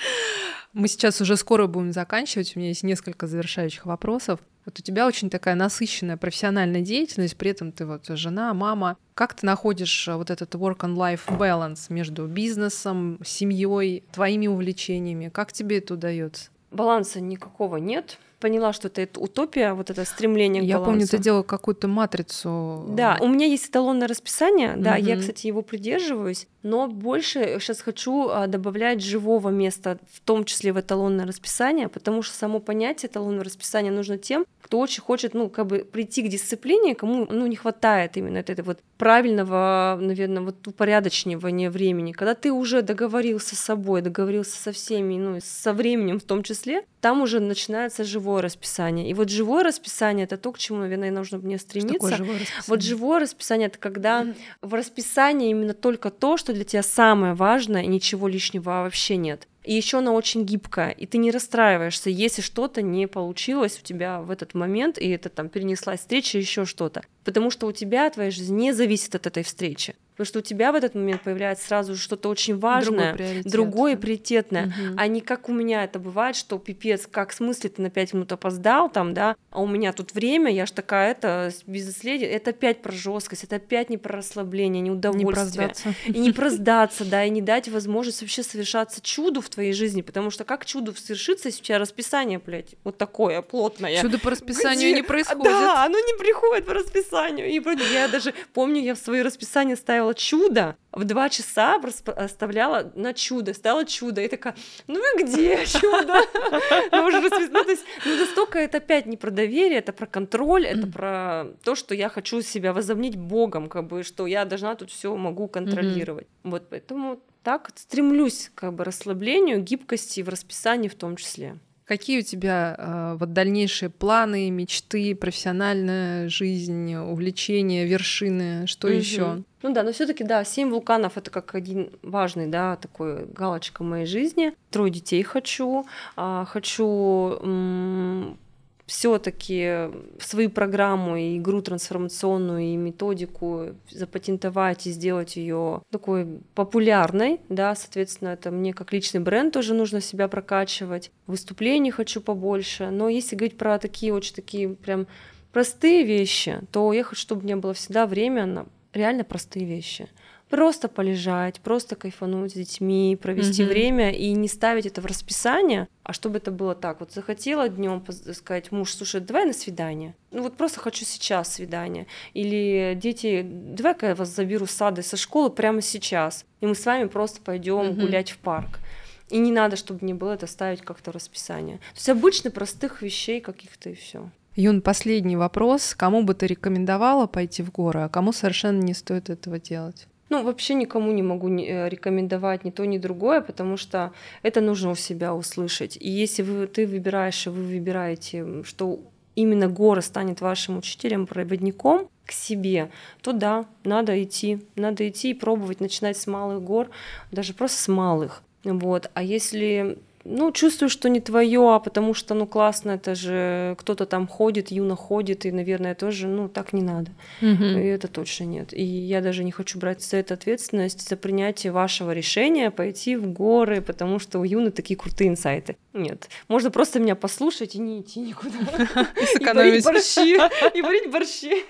Мы сейчас уже скоро будем заканчивать. У меня есть несколько завершающих вопросов. Вот у тебя очень такая насыщенная профессиональная деятельность, при этом ты вот жена, мама. Как ты находишь вот этот work and life balance между бизнесом, семьей, твоими увлечениями? Как тебе это удается? Баланса никакого нет поняла, что это утопия, вот это стремление к Я балансу. помню, ты делала какую-то матрицу. Да, у меня есть эталонное расписание, да, угу. я, кстати, его придерживаюсь, но больше сейчас хочу а, добавлять живого места, в том числе в эталонное расписание, потому что само понятие эталонного расписания нужно тем, кто очень хочет, ну, как бы прийти к дисциплине, кому, ну, не хватает именно этой вот правильного, наверное, вот упорядочивания времени. Когда ты уже договорился с собой, договорился со всеми, ну, со временем в том числе, там уже начинается живое расписание. И вот живое расписание это то, к чему, наверное, нужно мне стремиться. Что такое живое расписание? Вот живое расписание это когда в расписании именно только то, что для тебя самое важное, и ничего лишнего вообще нет. И еще она очень гибкая, и ты не расстраиваешься, если что-то не получилось у тебя в этот момент, и это там перенеслась встреча, еще что-то. Потому что у тебя твоя жизнь не зависит от этой встречи. Потому что у тебя в этот момент появляется сразу что-то очень важное, другое, другое приоритетное, угу. а не как у меня это бывает, что пипец, как в смысле ты на 5 минут опоздал там, да, а у меня тут время, я ж такая, это бизнес-леди, это опять про жесткость, это опять не про расслабление, не удовольствие. Не и не (laughs) проздаться, да, и не дать возможность вообще совершаться чуду в твоей жизни, потому что как чудо совершится, если у тебя расписание, блядь, вот такое плотное. Чудо по расписанию Где? не происходит. Да, оно не приходит по расписанию. И вроде я даже помню, я в свое расписание ставила ставила чудо, в два часа оставляла на чудо, стало чудо, и такая, ну и где чудо? (laughs) Ну, уже ну, то есть, ну, настолько это опять не про доверие, это про контроль, это про то, что я хочу себя возомнить Богом, как бы, что я должна тут все могу контролировать. Вот поэтому так стремлюсь как бы расслаблению, гибкости в расписании в том числе. Какие у тебя э, вот дальнейшие планы, мечты, профессиональная жизнь, увлечения, вершины, что mm-hmm. еще? Ну да, но все-таки да, семь вулканов это как один важный, да, такой галочка моей жизни. Трое детей хочу, э, хочу все-таки свою программу и игру трансформационную и методику запатентовать и сделать ее такой популярной, да, соответственно, это мне как личный бренд тоже нужно себя прокачивать. Выступлений хочу побольше, но если говорить про такие очень такие прям простые вещи, то я хочу, чтобы у меня было всегда время на реально простые вещи просто полежать, просто кайфануть с детьми, провести mm-hmm. время и не ставить это в расписание, а чтобы это было так. Вот захотела днем сказать, муж, слушай, давай на свидание. Ну вот просто хочу сейчас свидание. Или дети, давай-ка я вас заберу с сада со школы прямо сейчас, и мы с вами просто пойдем mm-hmm. гулять в парк. И не надо, чтобы мне было это ставить как-то в расписание. То есть обычно простых вещей каких-то и все. Юн, последний вопрос. Кому бы ты рекомендовала пойти в горы, а кому совершенно не стоит этого делать? Ну, вообще никому не могу э, рекомендовать ни то, ни другое, потому что это нужно у себя услышать. И если вы, ты выбираешь, и вы выбираете, что именно гора станет вашим учителем, проводником к себе, то да, надо идти, надо идти и пробовать начинать с малых гор, даже просто с малых. Вот. А если ну, чувствую, что не твое, а потому что, ну, классно, это же кто-то там ходит, юно ходит, и, наверное, тоже, ну, так не надо. Угу. И это точно нет. И я даже не хочу брать за это ответственность, за принятие вашего решения пойти в горы, потому что у Юны такие крутые инсайты. Нет. Можно просто меня послушать и не идти никуда. (laughs) И варить борщи. И варить борщи.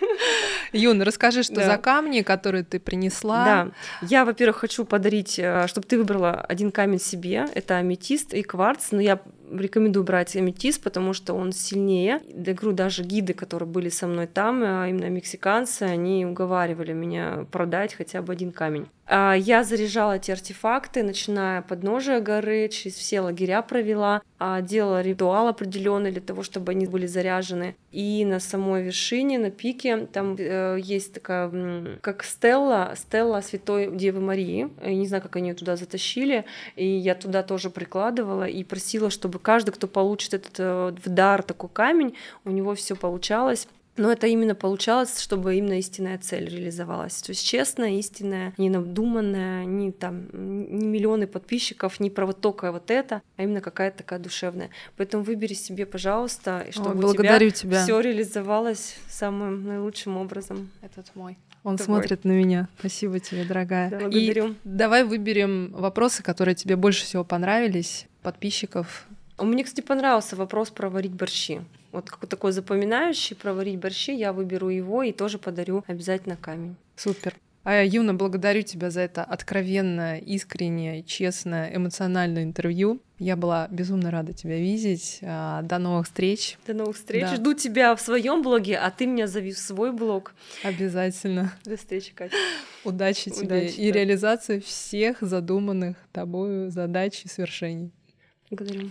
Юн, расскажи, что за камни, которые ты принесла. Да. Я, во-первых, хочу подарить, э, чтобы ты выбрала один камень себе. Это аметист и кварц, но я рекомендую брать аметист, потому что он сильнее. Я говорю, даже гиды, которые были со мной там, а именно мексиканцы, они уговаривали меня продать хотя бы один камень. А, я заряжала эти артефакты, начиная подножия горы, через все лагеря провела, а, делала ритуал определенный для того, чтобы они были заряжены. И на самой вершине, на пике, там э, есть такая, как стелла, стелла Святой Девы Марии. Я не знаю, как они ее туда затащили, и я туда тоже прикладывала и просила, чтобы каждый, кто получит этот э, в дар такой камень, у него все получалось. Но это именно получалось, чтобы именно истинная цель реализовалась. То есть честная, истинная, не надуманная, не там не миллионы подписчиков, не про вот только вот это, а именно какая-то такая душевная. Поэтому выбери себе, пожалуйста, чтобы Ой, благодарю у тебя, тебя. все реализовалось самым наилучшим образом. Этот мой. Он Такой. смотрит на меня. Спасибо тебе, дорогая. Да, благодарю. И давай выберем вопросы, которые тебе больше всего понравились, подписчиков. Мне, кстати, понравился вопрос про варить борщи. Вот какой такой запоминающий про варить борщи, я выберу его и тоже подарю обязательно камень. Супер. А Юна, благодарю тебя за это откровенное, искреннее, честное, эмоциональное интервью. Я была безумно рада тебя видеть. А, до новых встреч. До новых встреч. Да. Жду тебя в своем блоге, а ты меня зови в свой блог. Обязательно. До встречи, Катя. Удачи тебе Удачи, и да. реализации всех задуманных тобою задач и свершений. Благодарю.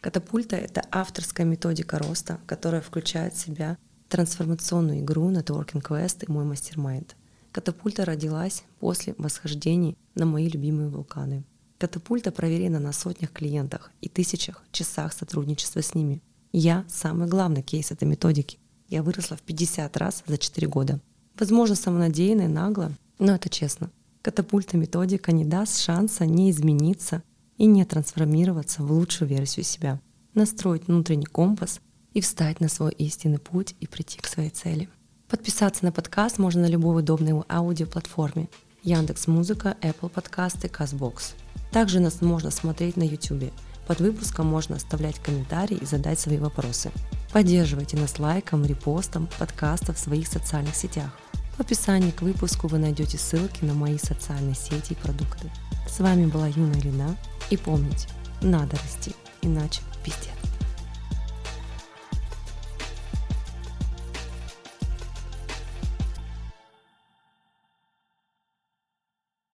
Катапульта — это авторская методика роста, которая включает в себя трансформационную игру Networking Quest и мой мастер-майнд. Катапульта родилась после восхождений на мои любимые вулканы. Катапульта проверена на сотнях клиентах и тысячах часах сотрудничества с ними. Я — самый главный кейс этой методики. Я выросла в 50 раз за 4 года. Возможно, самонадеянно и нагло, но это честно. Катапульта методика не даст шанса не измениться и не трансформироваться в лучшую версию себя, настроить внутренний компас и встать на свой истинный путь и прийти к своей цели. Подписаться на подкаст можно на любой удобной аудиоплатформе Яндекс Музыка, Apple подкасты, Castbox. Также нас можно смотреть на YouTube. Под выпуском можно оставлять комментарии и задать свои вопросы. Поддерживайте нас лайком, репостом подкаста в своих социальных сетях. В описании к выпуску вы найдете ссылки на мои социальные сети и продукты. С вами была Юна Ильина. И помните, надо расти, иначе пиздец.